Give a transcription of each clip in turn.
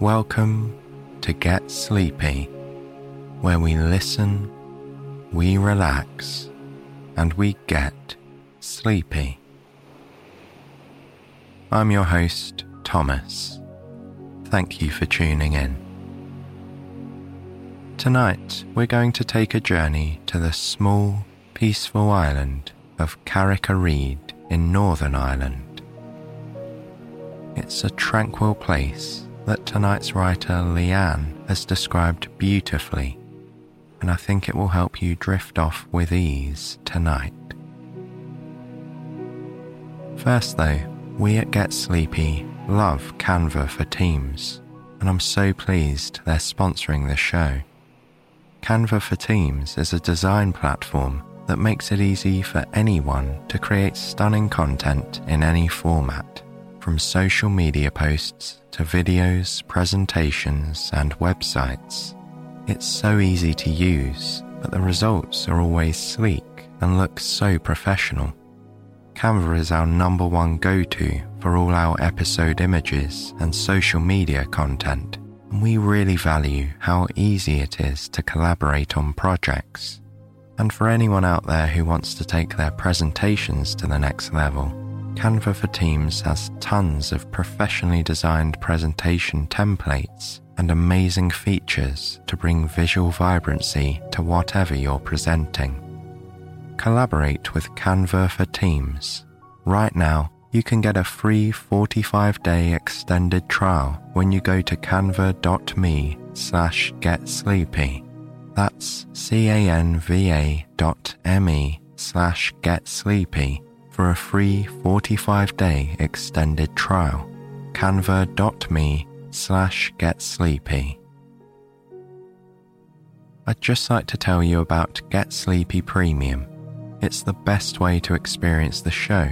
Welcome to Get Sleepy, where we listen, we relax, and we get sleepy. I'm your host, Thomas. Thank you for tuning in. Tonight, we're going to take a journey to the small, peaceful island of Carrick-a-Rede in Northern Ireland. It's a tranquil place that tonight's writer LeeAnne has described beautifully, and I think it will help you drift off with ease tonight. First, though, we at Get Sleepy love Canva for Teams, and I'm so pleased they're sponsoring this show. Canva for Teams is a design platform that makes it easy for anyone to create stunning content in any format from social media posts to videos, presentations, and websites. It's so easy to use, but the results are always sleek and look so professional. Canva is our number one go to for all our episode images and social media content, and we really value how easy it is to collaborate on projects. And for anyone out there who wants to take their presentations to the next level, Canva for Teams has tons of professionally designed presentation templates and amazing features to bring visual vibrancy to whatever you're presenting. Collaborate with Canva for Teams. Right now, you can get a free 45 day extended trial when you go to canva.me slash getsleepy. That's C-A-N-V-A dot M-E slash getsleepy for a free 45 day extended trial. canva.me slash get sleepy. I'd just like to tell you about Get Sleepy Premium. It's the best way to experience the show.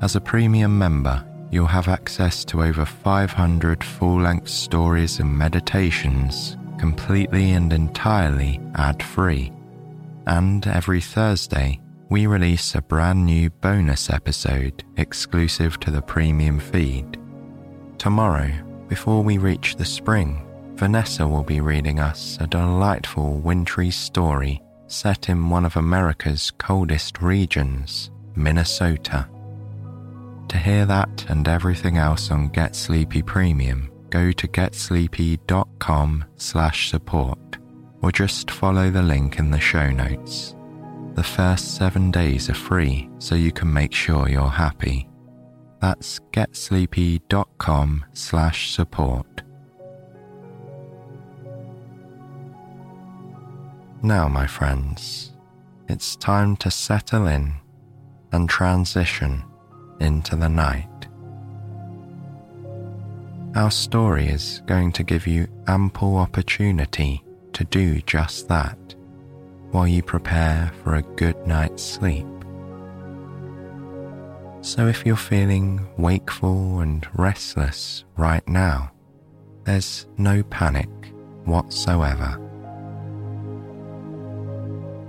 As a premium member, you'll have access to over 500 full length stories and meditations completely and entirely ad free. And every Thursday, we release a brand new bonus episode exclusive to the premium feed. Tomorrow, before we reach the spring, Vanessa will be reading us a delightful wintry story set in one of America's coldest regions, Minnesota. To hear that and everything else on Get Sleepy Premium, go to getsleepy.com slash support or just follow the link in the show notes. The first seven days are free, so you can make sure you're happy. That's getsleepy.com slash support. Now, my friends, it's time to settle in and transition into the night. Our story is going to give you ample opportunity to do just that while you prepare for a good night's sleep. So, if you're feeling wakeful and restless right now, there's no panic whatsoever.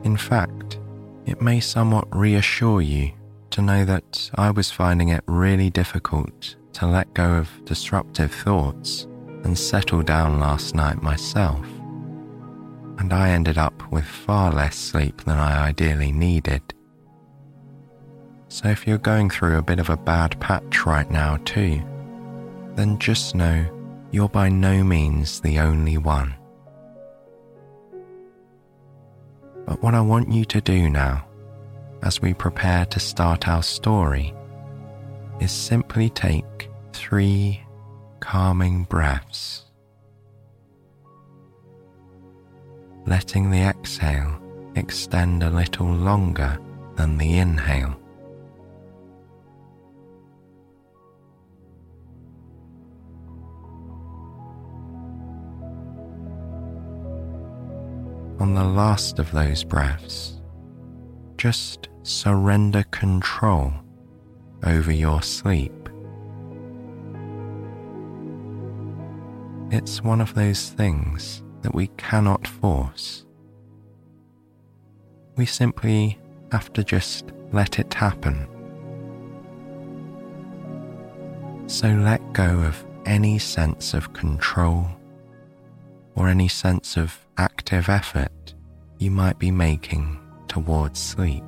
In fact, it may somewhat reassure you to know that I was finding it really difficult to let go of disruptive thoughts and settle down last night myself and I ended up with far less sleep than I ideally needed. So if you're going through a bit of a bad patch right now too, then just know you're by no means the only one. But what I want you to do now, as we prepare to start our story, is simply take three calming breaths. Letting the exhale extend a little longer than the inhale. On the last of those breaths, just surrender control over your sleep. It's one of those things that we cannot force. We simply have to just let it happen. So let go of any sense of control or any sense of active effort you might be making towards sleep.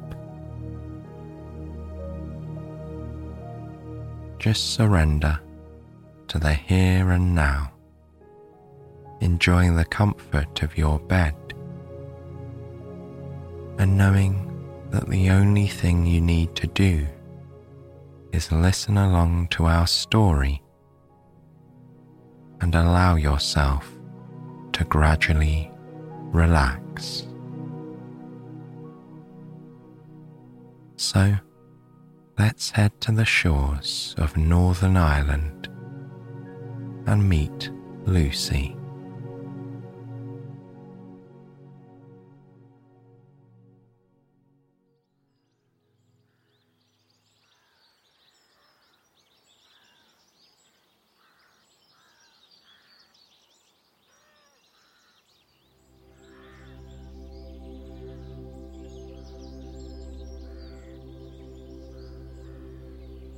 Just surrender to the here and now, enjoying the comfort of your bed, and knowing that the only thing you need to do is listen along to our story and allow yourself to gradually relax. So, let's head to the shores of Northern Ireland and meet Lucy.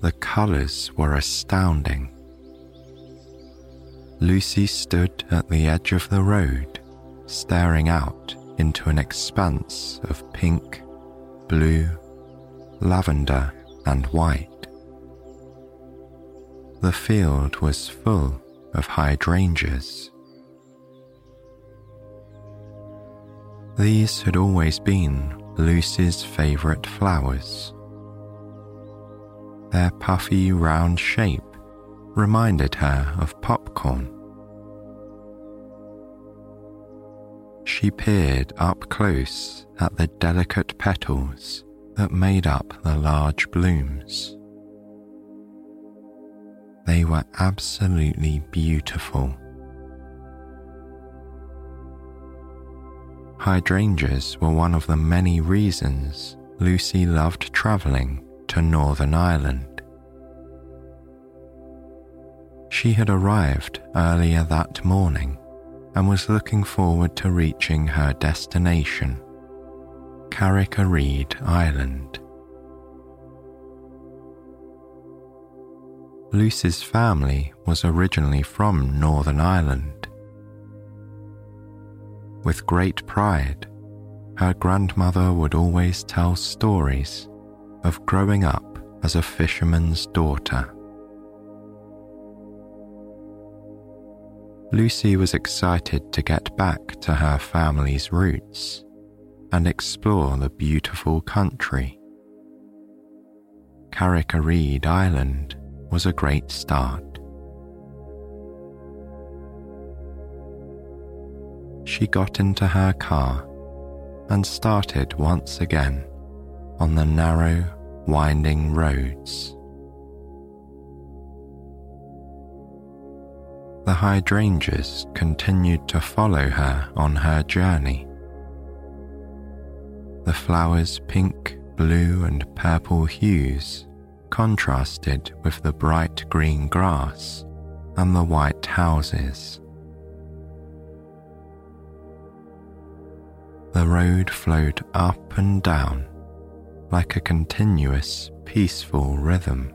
The colours were astounding. Lucy stood at the edge of the road, staring out into an expanse of pink, blue, lavender, and white. The field was full of hydrangeas. These had always been Lucy's favourite flowers. Their puffy round shape reminded her of popcorn. She peered up close at the delicate petals that made up the large blooms. They were absolutely beautiful. Hydrangeas were one of the many reasons Lucy loved travelling to Northern Ireland. She had arrived earlier that morning and was looking forward to reaching her destination, Carrick-a-Rede Island. Lucy's family was originally from Northern Ireland. With great pride, her grandmother would always tell stories of growing up as a fisherman's daughter. Lucy was excited to get back to her family's roots and explore the beautiful country. Carrick-a-Rede Island was a great start. She got into her car and started once again on the narrow, winding roads. The hydrangeas continued to follow her on her journey. The flowers' pink, blue, and purple hues contrasted with the bright green grass and the white houses. The road flowed up and down like a continuous, peaceful rhythm.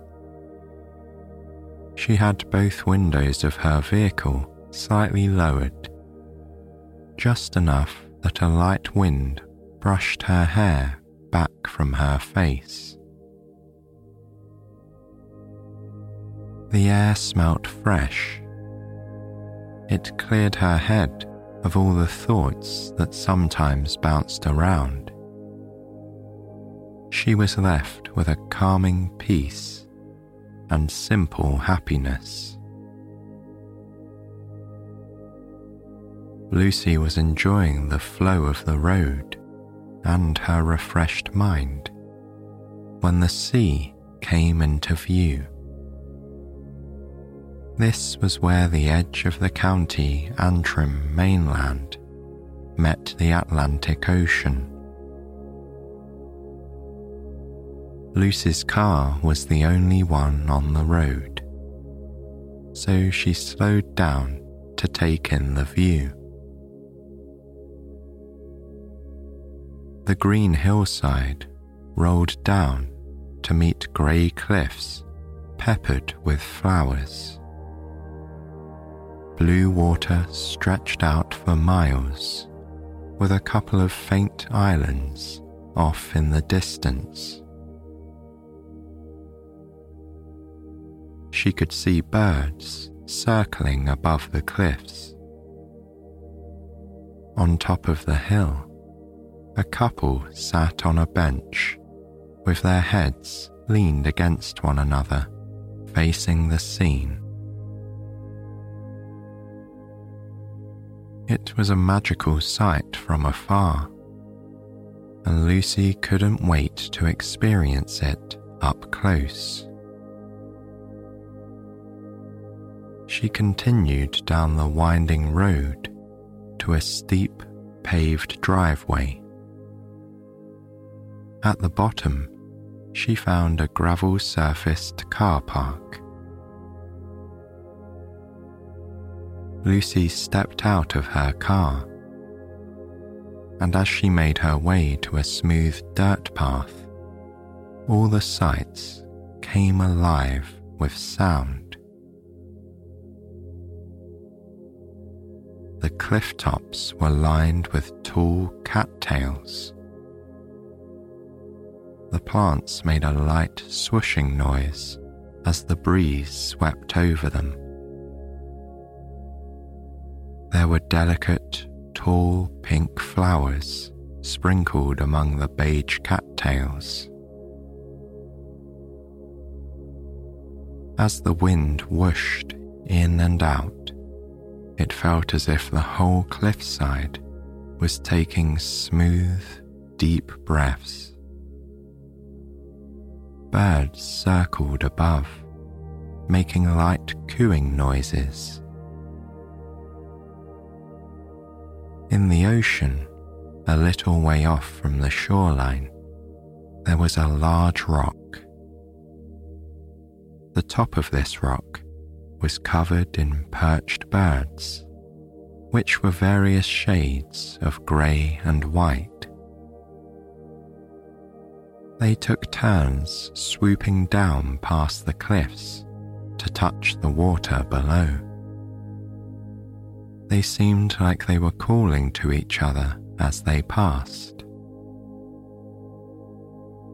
She had both windows of her vehicle slightly lowered, just enough that a light wind brushed her hair back from her face. The air smelt fresh. It cleared her head of all the thoughts that sometimes bounced around she was left with a calming peace and simple happiness. Lucy was enjoying the flow of the road and her refreshed mind when the sea came into view. This was where the edge of the county Antrim mainland met the Atlantic Ocean. Lucy's car was the only one on the road, so she slowed down to take in the view. The green hillside rolled down to meet grey cliffs peppered with flowers. blue water stretched out for miles, with a couple of faint islands off in the distance. She could see birds circling above the cliffs. On top of the hill, a couple sat on a bench with their heads leaned against one another, facing the scene. It was a magical sight from afar, and Lucy couldn't wait to experience it up close. She continued down the winding road to a steep paved driveway. At the bottom, she found a gravel surfaced car park. Lucy stepped out of her car, and as she made her way to a smooth dirt path, all the sights came alive with sound. The cliff tops were lined with tall cattails. The plants made a light swooshing noise as the breeze swept over them. There were delicate, tall pink flowers sprinkled among the beige cattails. As the wind whooshed in and out, it felt as if the whole cliffside was taking smooth, deep breaths. Birds circled above, making light cooing noises In the ocean, a little way off from the shoreline, there was a large rock. The top of this rock was covered in perched birds, which were various shades of grey and white. They took turns swooping down past the cliffs to touch the water below. They seemed like they were calling to each other as they passed.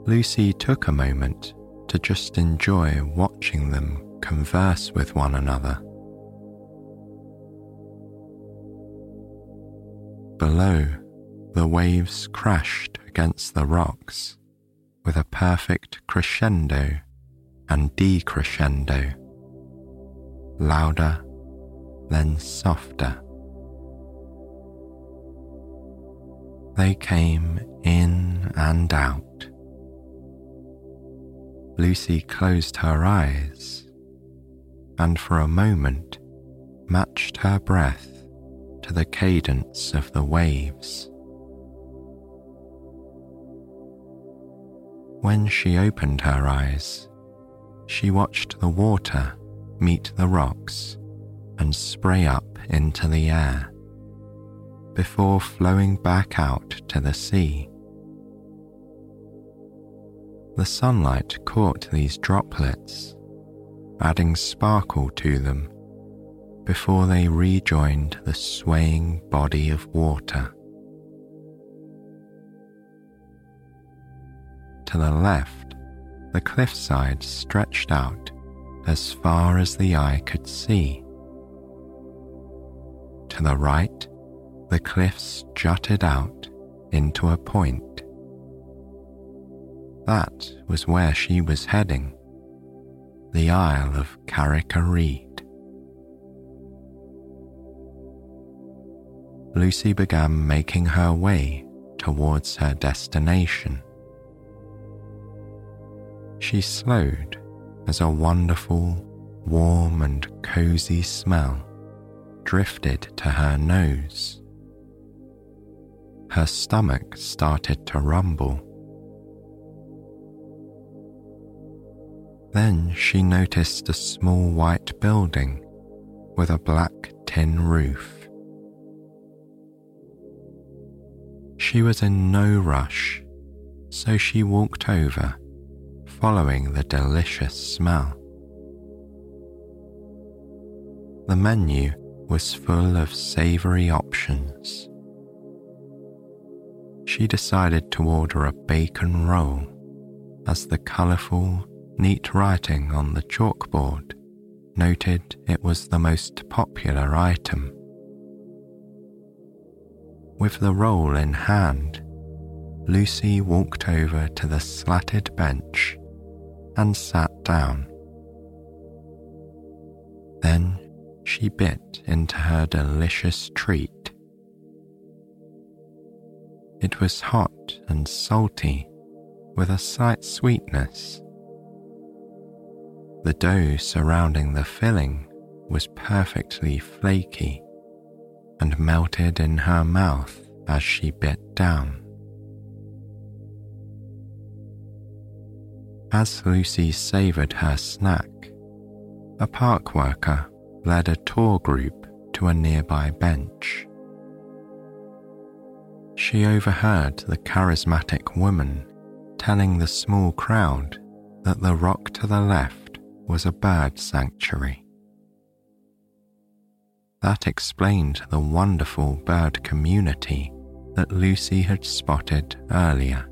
Lucy took a moment to just enjoy watching them converse with one another. Below, the waves crashed against the rocks with a perfect crescendo and decrescendo, louder, then softer. They came in and out. Lucy closed her eyes and for a moment matched her breath to the cadence of the waves. When she opened her eyes, she watched the water meet the rocks and spray up into the air before flowing back out to the sea. The sunlight caught these droplets, adding sparkle to them before they rejoined the swaying body of water. To the left, the cliffside stretched out as far as the eye could see. To the right, the cliffs jutted out into a point. That was where she was heading, the Isle of Carrick-a-Rede. Lucy began making her way towards her destination. She slowed as a wonderful, warm, and cozy smell drifted to her nose her stomach started to rumble. Then she noticed a small white building with a black tin roof. She was in no rush, so she walked over, following the delicious smell. The menu was full of savoury options. She decided to order a bacon roll as the colourful, neat writing on the chalkboard noted it was the most popular item. With the roll in hand, Lucy walked over to the slatted bench and sat down. Then she bit into her delicious treat. It was hot and salty with a slight sweetness. The dough surrounding the filling was perfectly flaky and melted in her mouth as she bit down. As Lucy savoured her snack, a park worker led a tour group to a nearby bench. She overheard the charismatic woman telling the small crowd that the rock to the left was a bird sanctuary. That explained the wonderful bird community that Lucy had spotted earlier.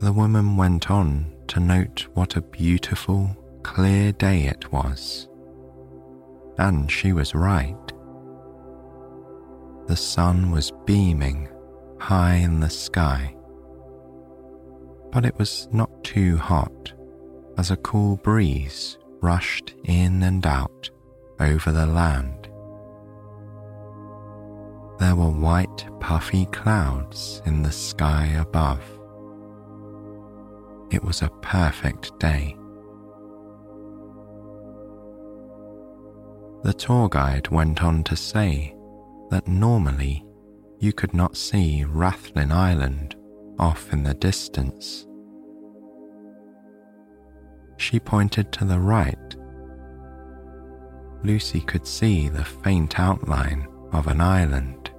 The woman went on to note what a beautiful, clear day it was. And she was right. The sun was beaming high in the sky, but it was not too hot as a cool breeze rushed in and out over the land. There were white, puffy clouds in the sky above. It was a perfect day. The tour guide went on to say that normally you could not see Rathlin Island off in the distance. She pointed to the right. Lucy could see the faint outline of an island.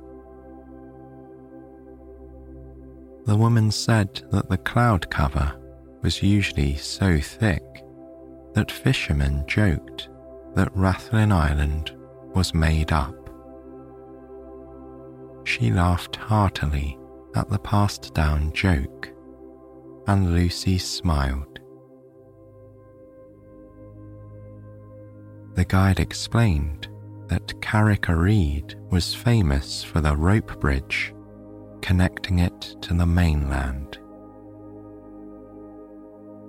The woman said that the cloud cover was usually so thick that fishermen joked that Rathlin Island was made up. She laughed heartily at the passed down joke, and Lucy smiled. The guide explained that Carrick-a-Rede was famous for the rope bridge connecting it to the mainland.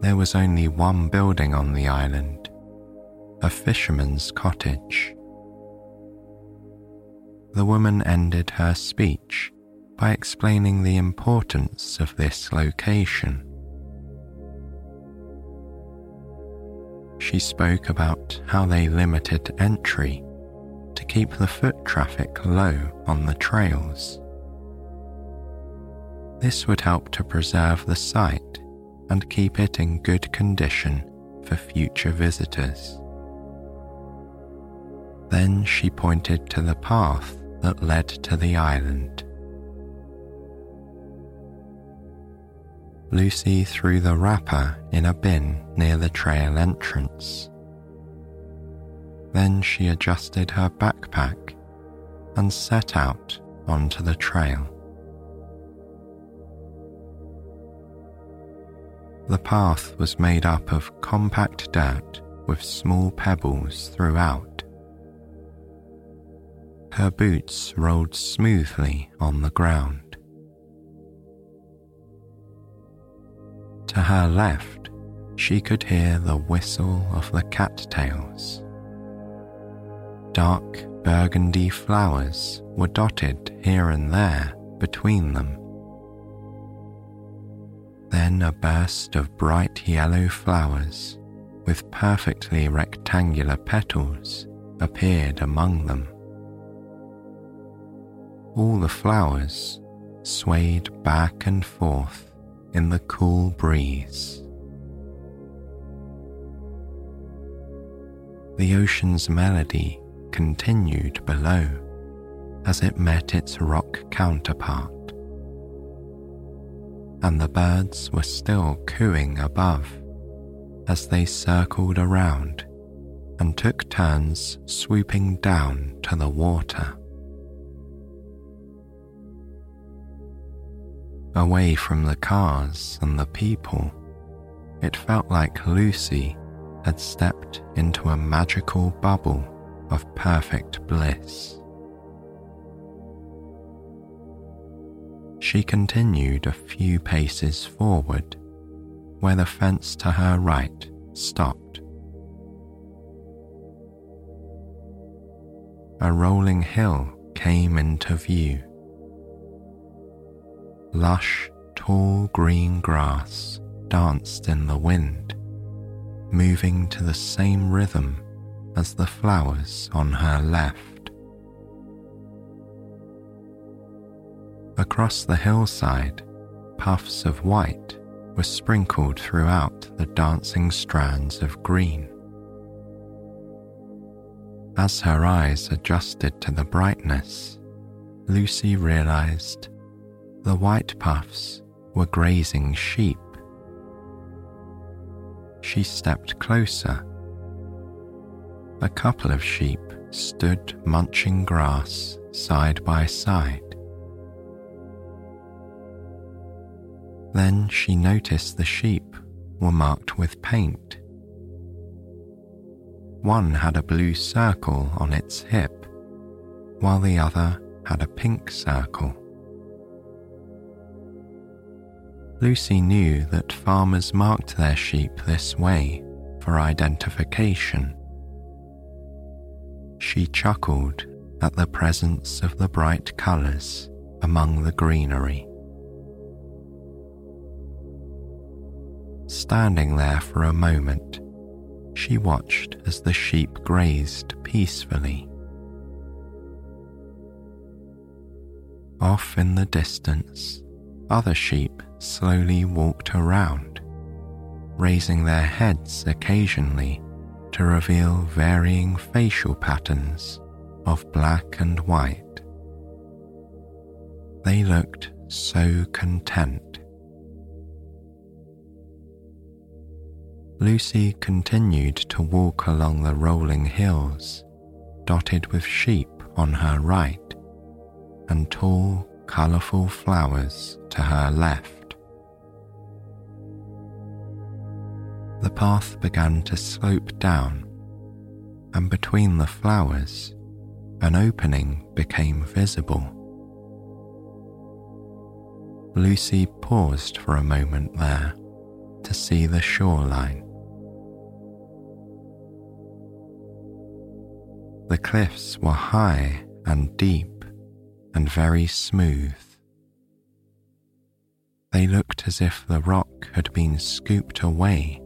There was only one building on the island, a fisherman's cottage. The woman ended her speech by explaining the importance of this location. She spoke about how they limited entry to keep the foot traffic low on the trails. This would help to preserve the site and keep it in good condition for future visitors. Then she pointed to the path that led to the island. Lucy threw the wrapper in a bin near the trail entrance. Then she adjusted her backpack and set out onto the trail. The path was made up of compact dirt with small pebbles throughout. Her boots rolled smoothly on the ground. To her left, she could hear the whistle of the cattails. Dark burgundy flowers were dotted here and there between them then a burst of bright yellow flowers with perfectly rectangular petals appeared among them. All the flowers swayed back and forth in the cool breeze. The ocean's melody continued below as it met its rock counterpart and the birds were still cooing above as they circled around and took turns swooping down to the water. Away from the cars and the people, it felt like Lucy had stepped into a magical bubble of perfect bliss. She continued a few paces forward, where the fence to her right stopped. A rolling hill came into view. Lush, tall green grass danced in the wind, moving to the same rhythm as the flowers on her left. Across the hillside, puffs of white were sprinkled throughout the dancing strands of green. As her eyes adjusted to the brightness, Lucy realized the white puffs were grazing sheep. She stepped closer. A couple of sheep stood munching grass side by side. Then she noticed the sheep were marked with paint. One had a blue circle on its hip, while the other had a pink circle. Lucy knew that farmers marked their sheep this way for identification. She chuckled at the presence of the bright colours among the greenery. Standing there for a moment, she watched as the sheep grazed peacefully. Off in the distance, other sheep slowly walked around, raising their heads occasionally to reveal varying facial patterns of black and white. They looked so content Lucy continued to walk along the rolling hills, dotted with sheep on her right and tall, colourful flowers to her left. The path began to slope down, and between the flowers, an opening became visible. Lucy paused for a moment there to see the shoreline. The cliffs were high and deep and very smooth. They looked as if the rock had been scooped away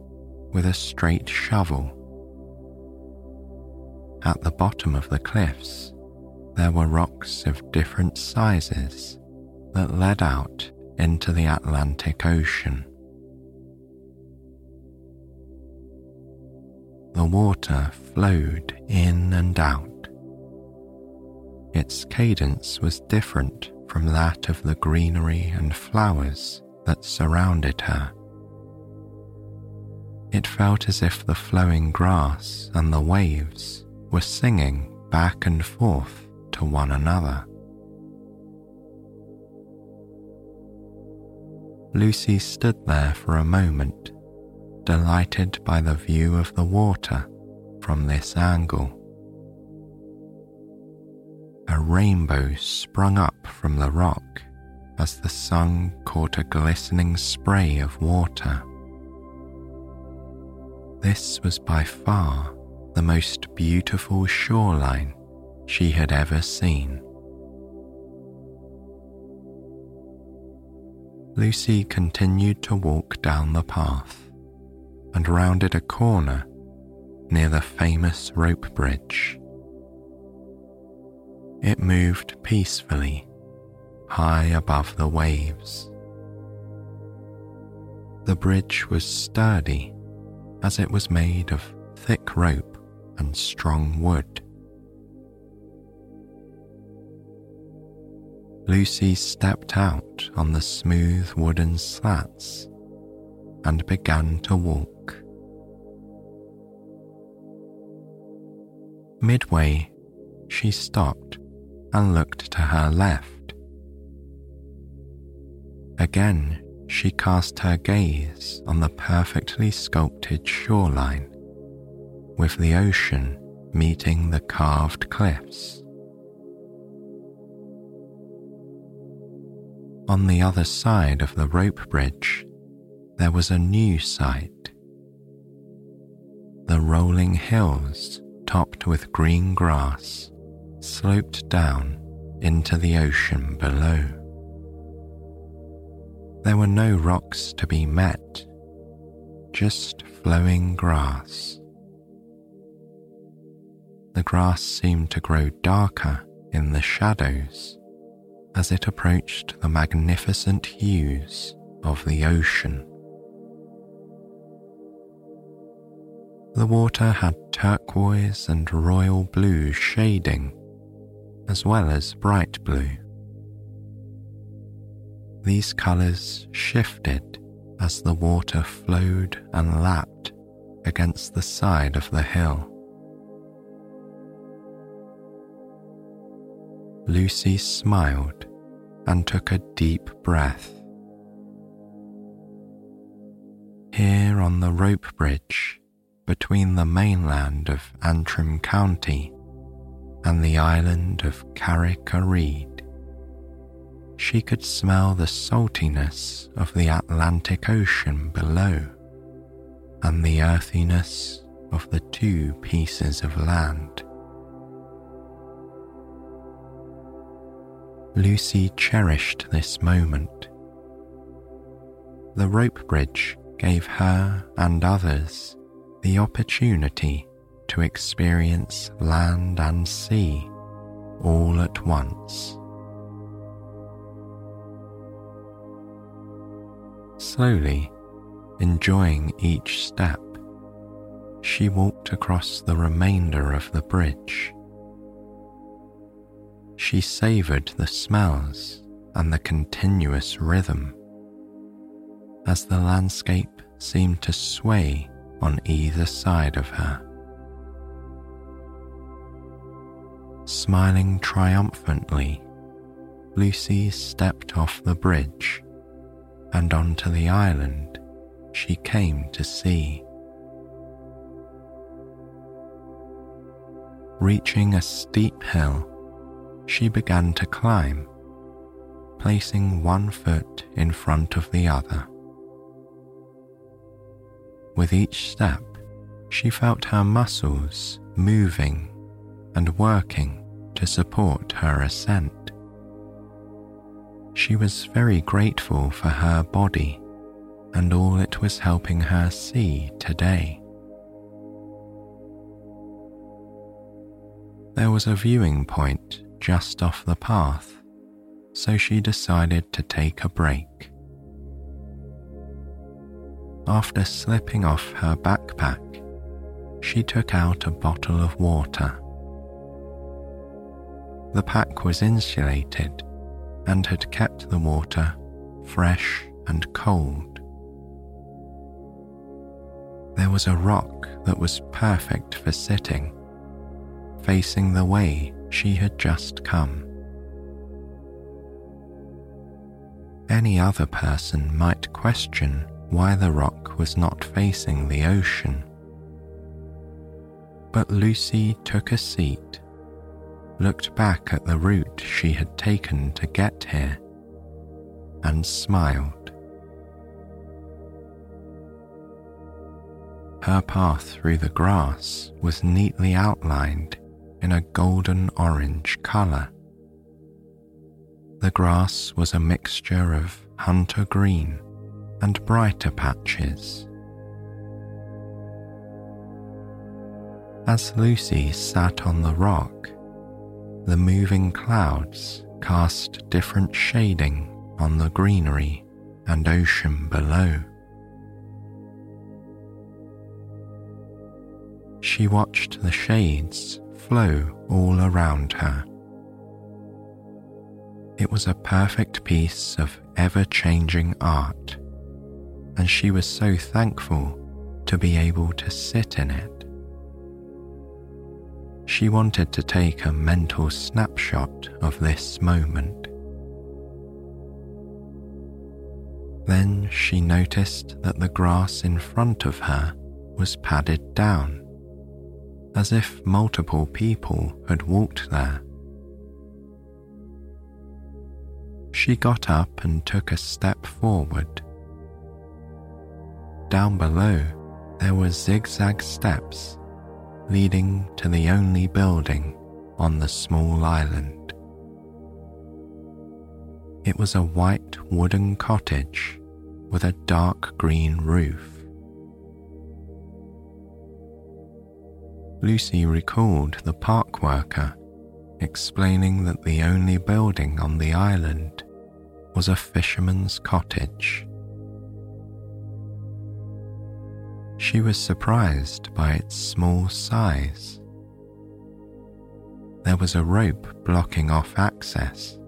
with a straight shovel. At the bottom of the cliffs, there were rocks of different sizes that led out into the Atlantic Ocean. the water flowed in and out. Its cadence was different from that of the greenery and flowers that surrounded her. It felt as if the flowing grass and the waves were singing back and forth to one another. Lucy stood there for a moment delighted by the view of the water from this angle. A rainbow sprung up from the rock as the sun caught a glistening spray of water. This was by far the most beautiful shoreline she had ever seen. Lucy continued to walk down the path and rounded a corner near the famous rope bridge. It moved peacefully high above the waves. The bridge was sturdy as it was made of thick rope and strong wood. Lucy stepped out on the smooth wooden slats and began to walk. Midway, she stopped and looked to her left. Again, she cast her gaze on the perfectly sculpted shoreline, with the ocean meeting the carved cliffs. On the other side of the rope bridge, there was a new sight. The rolling hills, topped with green grass, sloped down into the ocean below. There were no rocks to be met, just flowing grass. The grass seemed to grow darker in the shadows as it approached the magnificent hues of the ocean. The water had turquoise and royal blue shading, as well as bright blue. These colours shifted as the water flowed and lapped against the side of the hill. Lucy smiled and took a deep breath. Here on the rope bridge between the mainland of Antrim County and the island of Carrick she could smell the saltiness of the Atlantic Ocean below and the earthiness of the two pieces of land. Lucy cherished this moment. The rope bridge gave her and others the opportunity to experience land and sea all at once. Slowly, enjoying each step, she walked across the remainder of the bridge. She savoured the smells and the continuous rhythm as the landscape seemed to sway on either side of her. Smiling triumphantly, Lucy stepped off the bridge and onto the island she came to see. Reaching a steep hill, she began to climb, placing one foot in front of the other. With each step, she felt her muscles moving and working to support her ascent. She was very grateful for her body and all it was helping her see today. There was a viewing point just off the path, so she decided to take a break. After slipping off her backpack, she took out a bottle of water. The pack was insulated and had kept the water fresh and cold. There was a rock that was perfect for sitting, facing the way she had just come. Any other person might question why the rock was not facing the ocean. But Lucy took a seat looked back at the route she had taken to get here and smiled. Her path through the grass was neatly outlined in a golden orange colour. The grass was a mixture of hunter green and brighter patches. As Lucy sat on the rock, the moving clouds cast different shading on the greenery and ocean below. She watched the shades flow all around her. It was a perfect piece of ever changing art, and she was so thankful to be able to sit in it. She wanted to take a mental snapshot of this moment. Then she noticed that the grass in front of her was padded down, as if multiple people had walked there. She got up and took a step forward. Down below, there were zigzag steps leading to the only building on the small island. It was a white wooden cottage with a dark green roof. Lucy recalled the park worker explaining that the only building on the island was a fisherman's cottage. She was surprised by its small size. There was a rope blocking off access,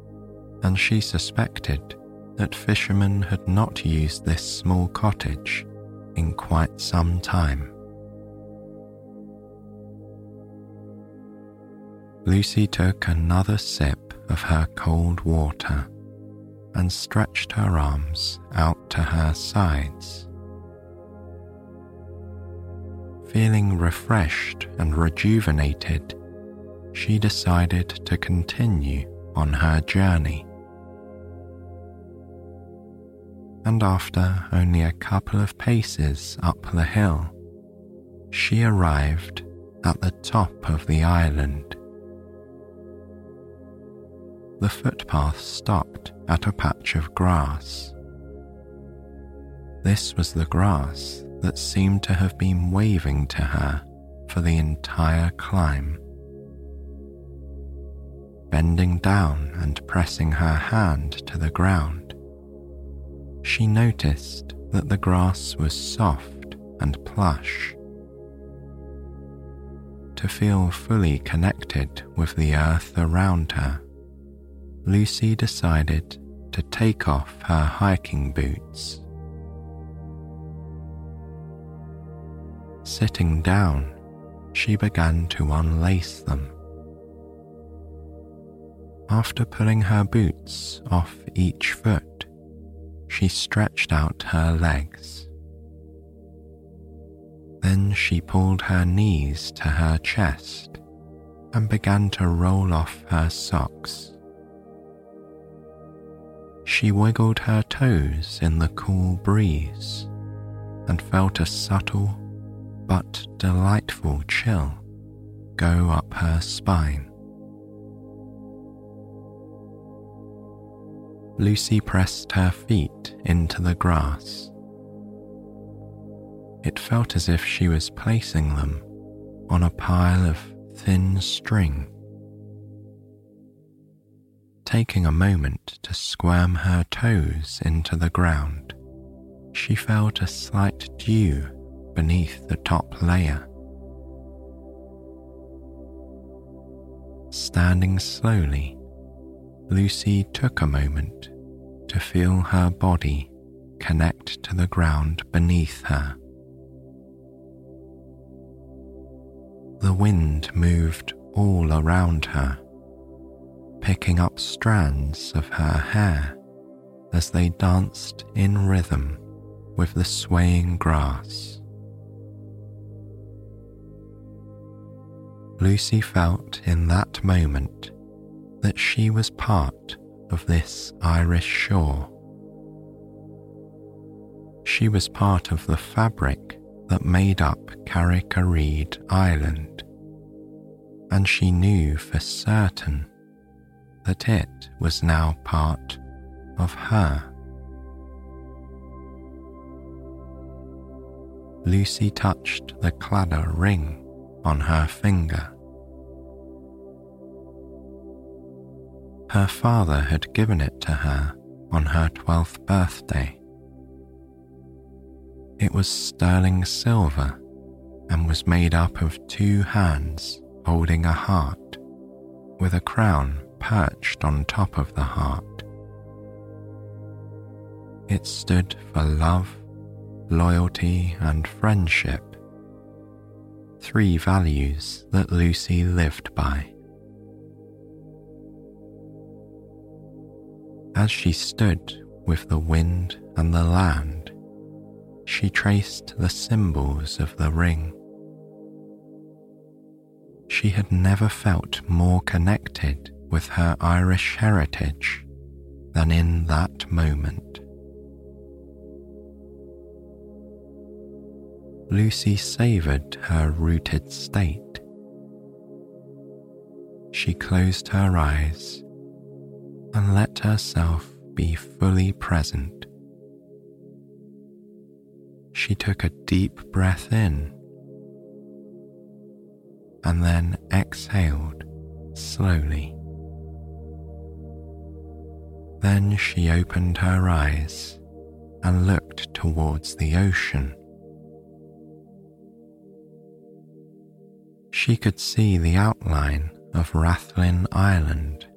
and she suspected that fishermen had not used this small cottage in quite some time. Lucy took another sip of her cold water and stretched her arms out to her sides. Feeling refreshed and rejuvenated, she decided to continue on her journey. And after only a couple of paces up the hill, she arrived at the top of the island. The footpath stopped at a patch of grass. This was the grass that seemed to have been waving to her for the entire climb. Bending down and pressing her hand to the ground, she noticed that the grass was soft and plush. To feel fully connected with the earth around her, Lucy decided to take off her hiking boots. Sitting down, she began to unlace them. After pulling her boots off each foot, she stretched out her legs. Then she pulled her knees to her chest and began to roll off her socks. She wiggled her toes in the cool breeze and felt a subtle but delightful chill go up her spine. Lucy pressed her feet into the grass. It felt as if she was placing them on a pile of thin string taking a moment to squirm her toes into the ground, she felt a slight dew beneath the top layer. Standing slowly, Lucy took a moment to feel her body connect to the ground beneath her. The wind moved all around her picking up strands of her hair as they danced in rhythm with the swaying grass. Lucy felt in that moment that she was part of this Irish shore. She was part of the fabric that made up Carrick-a-Rede Island, and she knew for certain that it was now part of her. Lucy touched the Claddagh ring on her finger. Her father had given it to her on her 12th birthday. It was sterling silver and was made up of two hands holding a heart with a crown perched on top of the heart. It stood for love, loyalty, and friendship. Three values that Lucy lived by. As she stood with the wind and the land, she traced the symbols of the ring. She had never felt more connected with her Irish heritage than in that moment. Lucy savoured her rooted state. She closed her eyes and let herself be fully present. She took a deep breath in and then exhaled slowly. Then she opened her eyes and looked towards the ocean. She could see the outline of Rathlin Island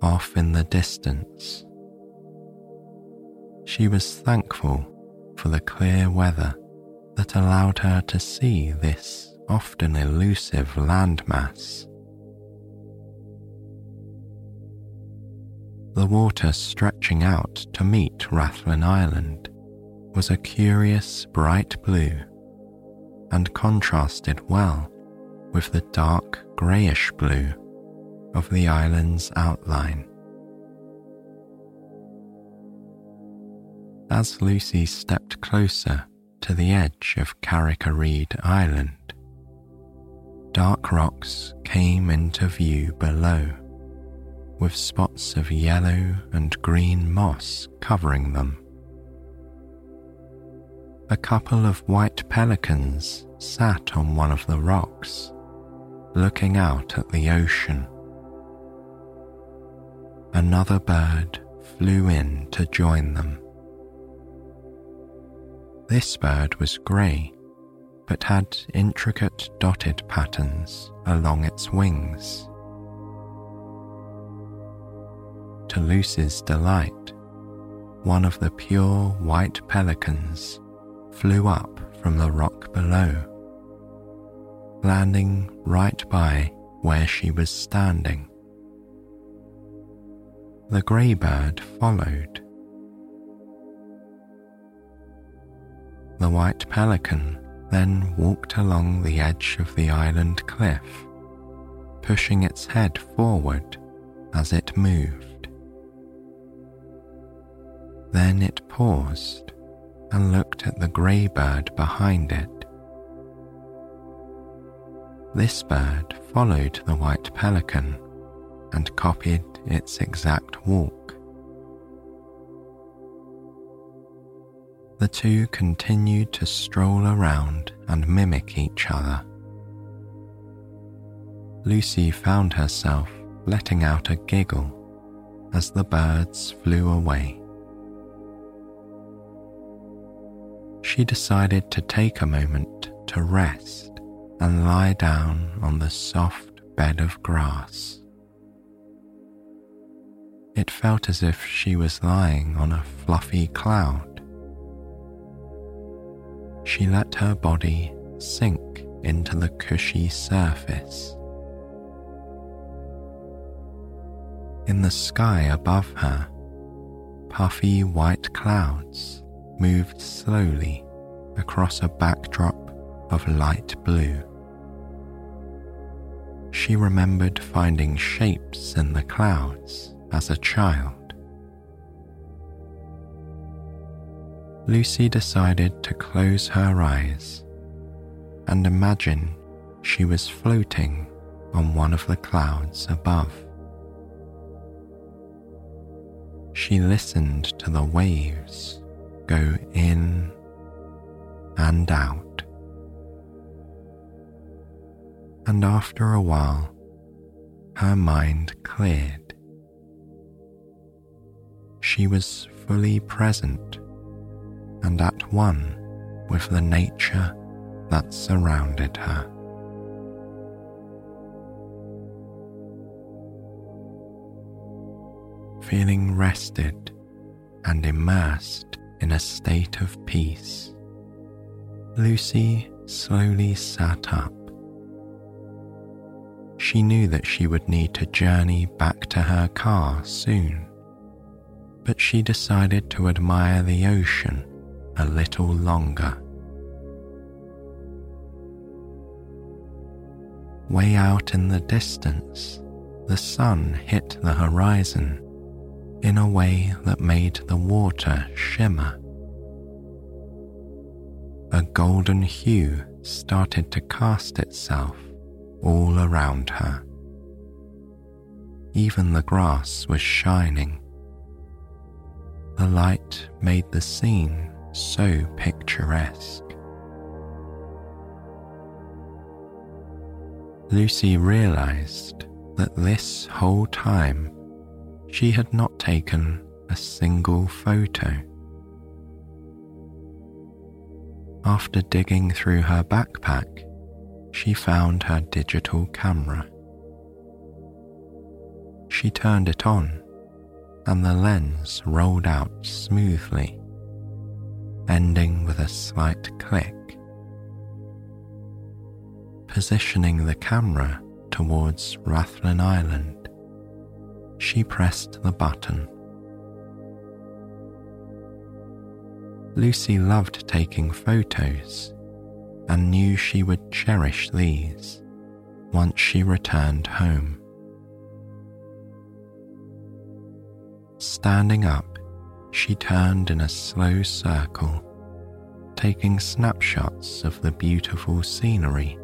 off in the distance. She was thankful for the clear weather that allowed her to see this often elusive landmass. The water stretching out to meet Rathlin Island was a curious bright blue and contrasted well with the dark greyish blue of the island's outline. As Lucy stepped closer to the edge of Carrick-a-Rede Island, dark rocks came into view below with spots of yellow and green moss covering them. A couple of white pelicans sat on one of the rocks, looking out at the ocean. Another bird flew in to join them. This bird was grey, but had intricate dotted patterns along its wings. to Lucy's delight, one of the pure white pelicans flew up from the rock below, landing right by where she was standing. The grey bird followed. The white pelican then walked along the edge of the island cliff, pushing its head forward as it moved. Then it paused and looked at the grey bird behind it. This bird followed the white pelican and copied its exact walk. The two continued to stroll around and mimic each other. Lucy found herself letting out a giggle as the birds flew away. she decided to take a moment to rest and lie down on the soft bed of grass. It felt as if she was lying on a fluffy cloud. She let her body sink into the cushy surface. In the sky above her, puffy white clouds moved slowly across a backdrop of light blue. She remembered finding shapes in the clouds as a child. Lucy decided to close her eyes and imagine she was floating on one of the clouds above. She listened to the waves go in and out. And after a while, her mind cleared. She was fully present and at one with the nature that surrounded her. Feeling rested and immersed in a state of peace. Lucy slowly sat up She knew that she would need to journey back to her car soon, but she decided to admire the ocean a little longer. Way out in the distance, the sun hit the horizon in a way that made the water shimmer. A golden hue started to cast itself all around her. Even the grass was shining. The light made the scene so picturesque. Lucy realized that this whole time she had not taken a single photo. After digging through her backpack, she found her digital camera. She turned it on, and the lens rolled out smoothly, ending with a slight click. Positioning the camera towards Rathlin Island, she pressed the button. Lucy loved taking photos and knew she would cherish these once she returned home. Standing up, she turned in a slow circle, taking snapshots of the beautiful scenery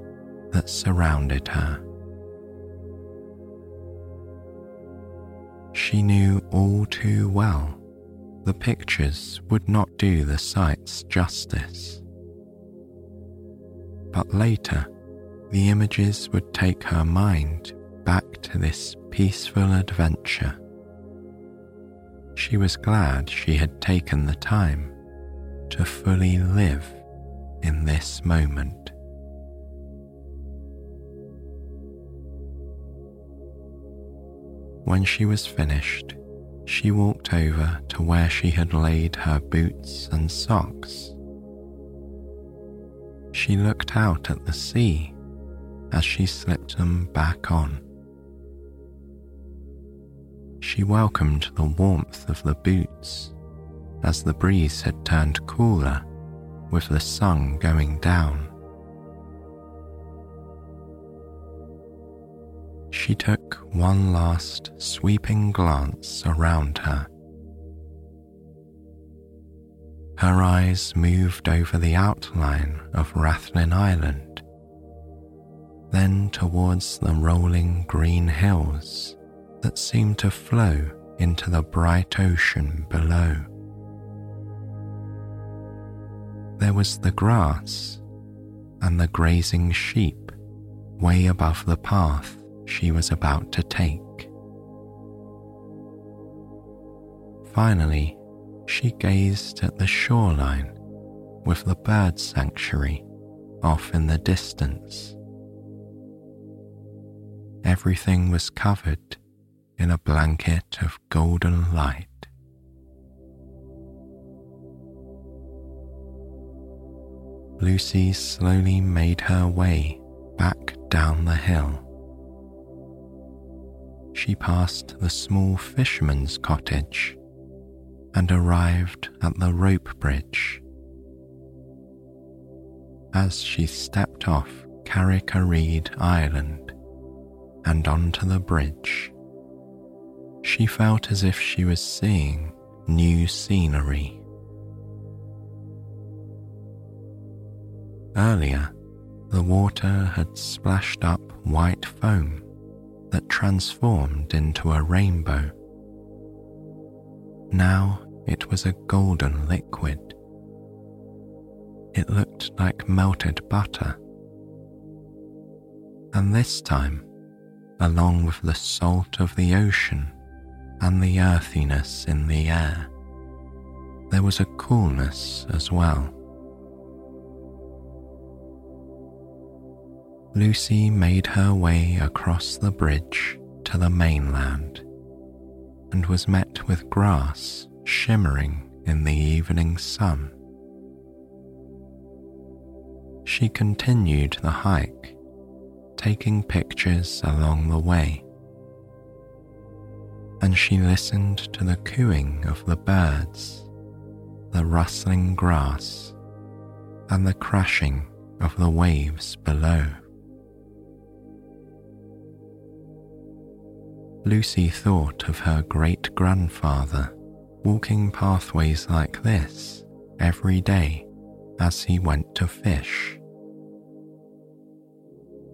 that surrounded her. She knew all too well the pictures would not do the sights justice. But later, the images would take her mind back to this peaceful adventure. She was glad she had taken the time to fully live in this moment. When she was finished, she walked over to where she had laid her boots and socks. She looked out at the sea as she slipped them back on. She welcomed the warmth of the boots as the breeze had turned cooler with the sun going down. she took one last sweeping glance around her. Her eyes moved over the outline of Rathlin Island, then towards the rolling green hills that seemed to flow into the bright ocean below. There was the grass and the grazing sheep way above the path she was about to take. Finally, she gazed at the shoreline with the bird sanctuary off in the distance. Everything was covered in a blanket of golden light. Lucy slowly made her way back down the hill she passed the small fisherman's cottage and arrived at the rope bridge. As she stepped off Carrick-a-Rede Island and onto the bridge, she felt as if she was seeing new scenery. Earlier, the water had splashed up white foam that transformed into a rainbow. Now it was a golden liquid. It looked like melted butter. And this time, along with the salt of the ocean and the earthiness in the air, there was a coolness as well. Lucy made her way across the bridge to the mainland and was met with grass shimmering in the evening sun. She continued the hike, taking pictures along the way. And she listened to the cooing of the birds, the rustling grass, and the crashing of the waves below. Lucy thought of her great grandfather walking pathways like this every day as he went to fish.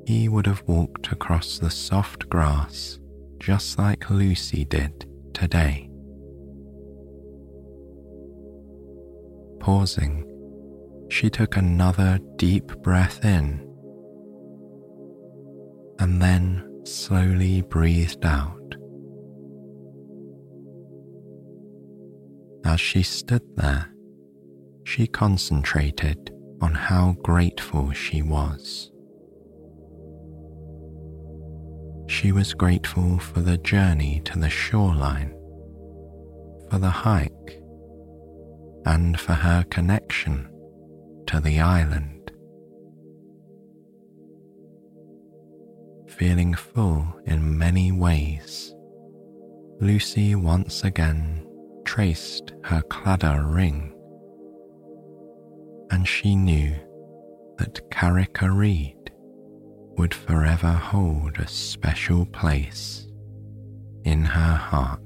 He would have walked across the soft grass just like Lucy did today. Pausing, she took another deep breath in and then slowly breathed out. As she stood there, she concentrated on how grateful she was. She was grateful for the journey to the shoreline, for the hike, and for her connection to the island. Feeling full in many ways, Lucy once again traced her Claddagh ring, and she knew that Carrick-a-Rede would forever hold a special place in her heart.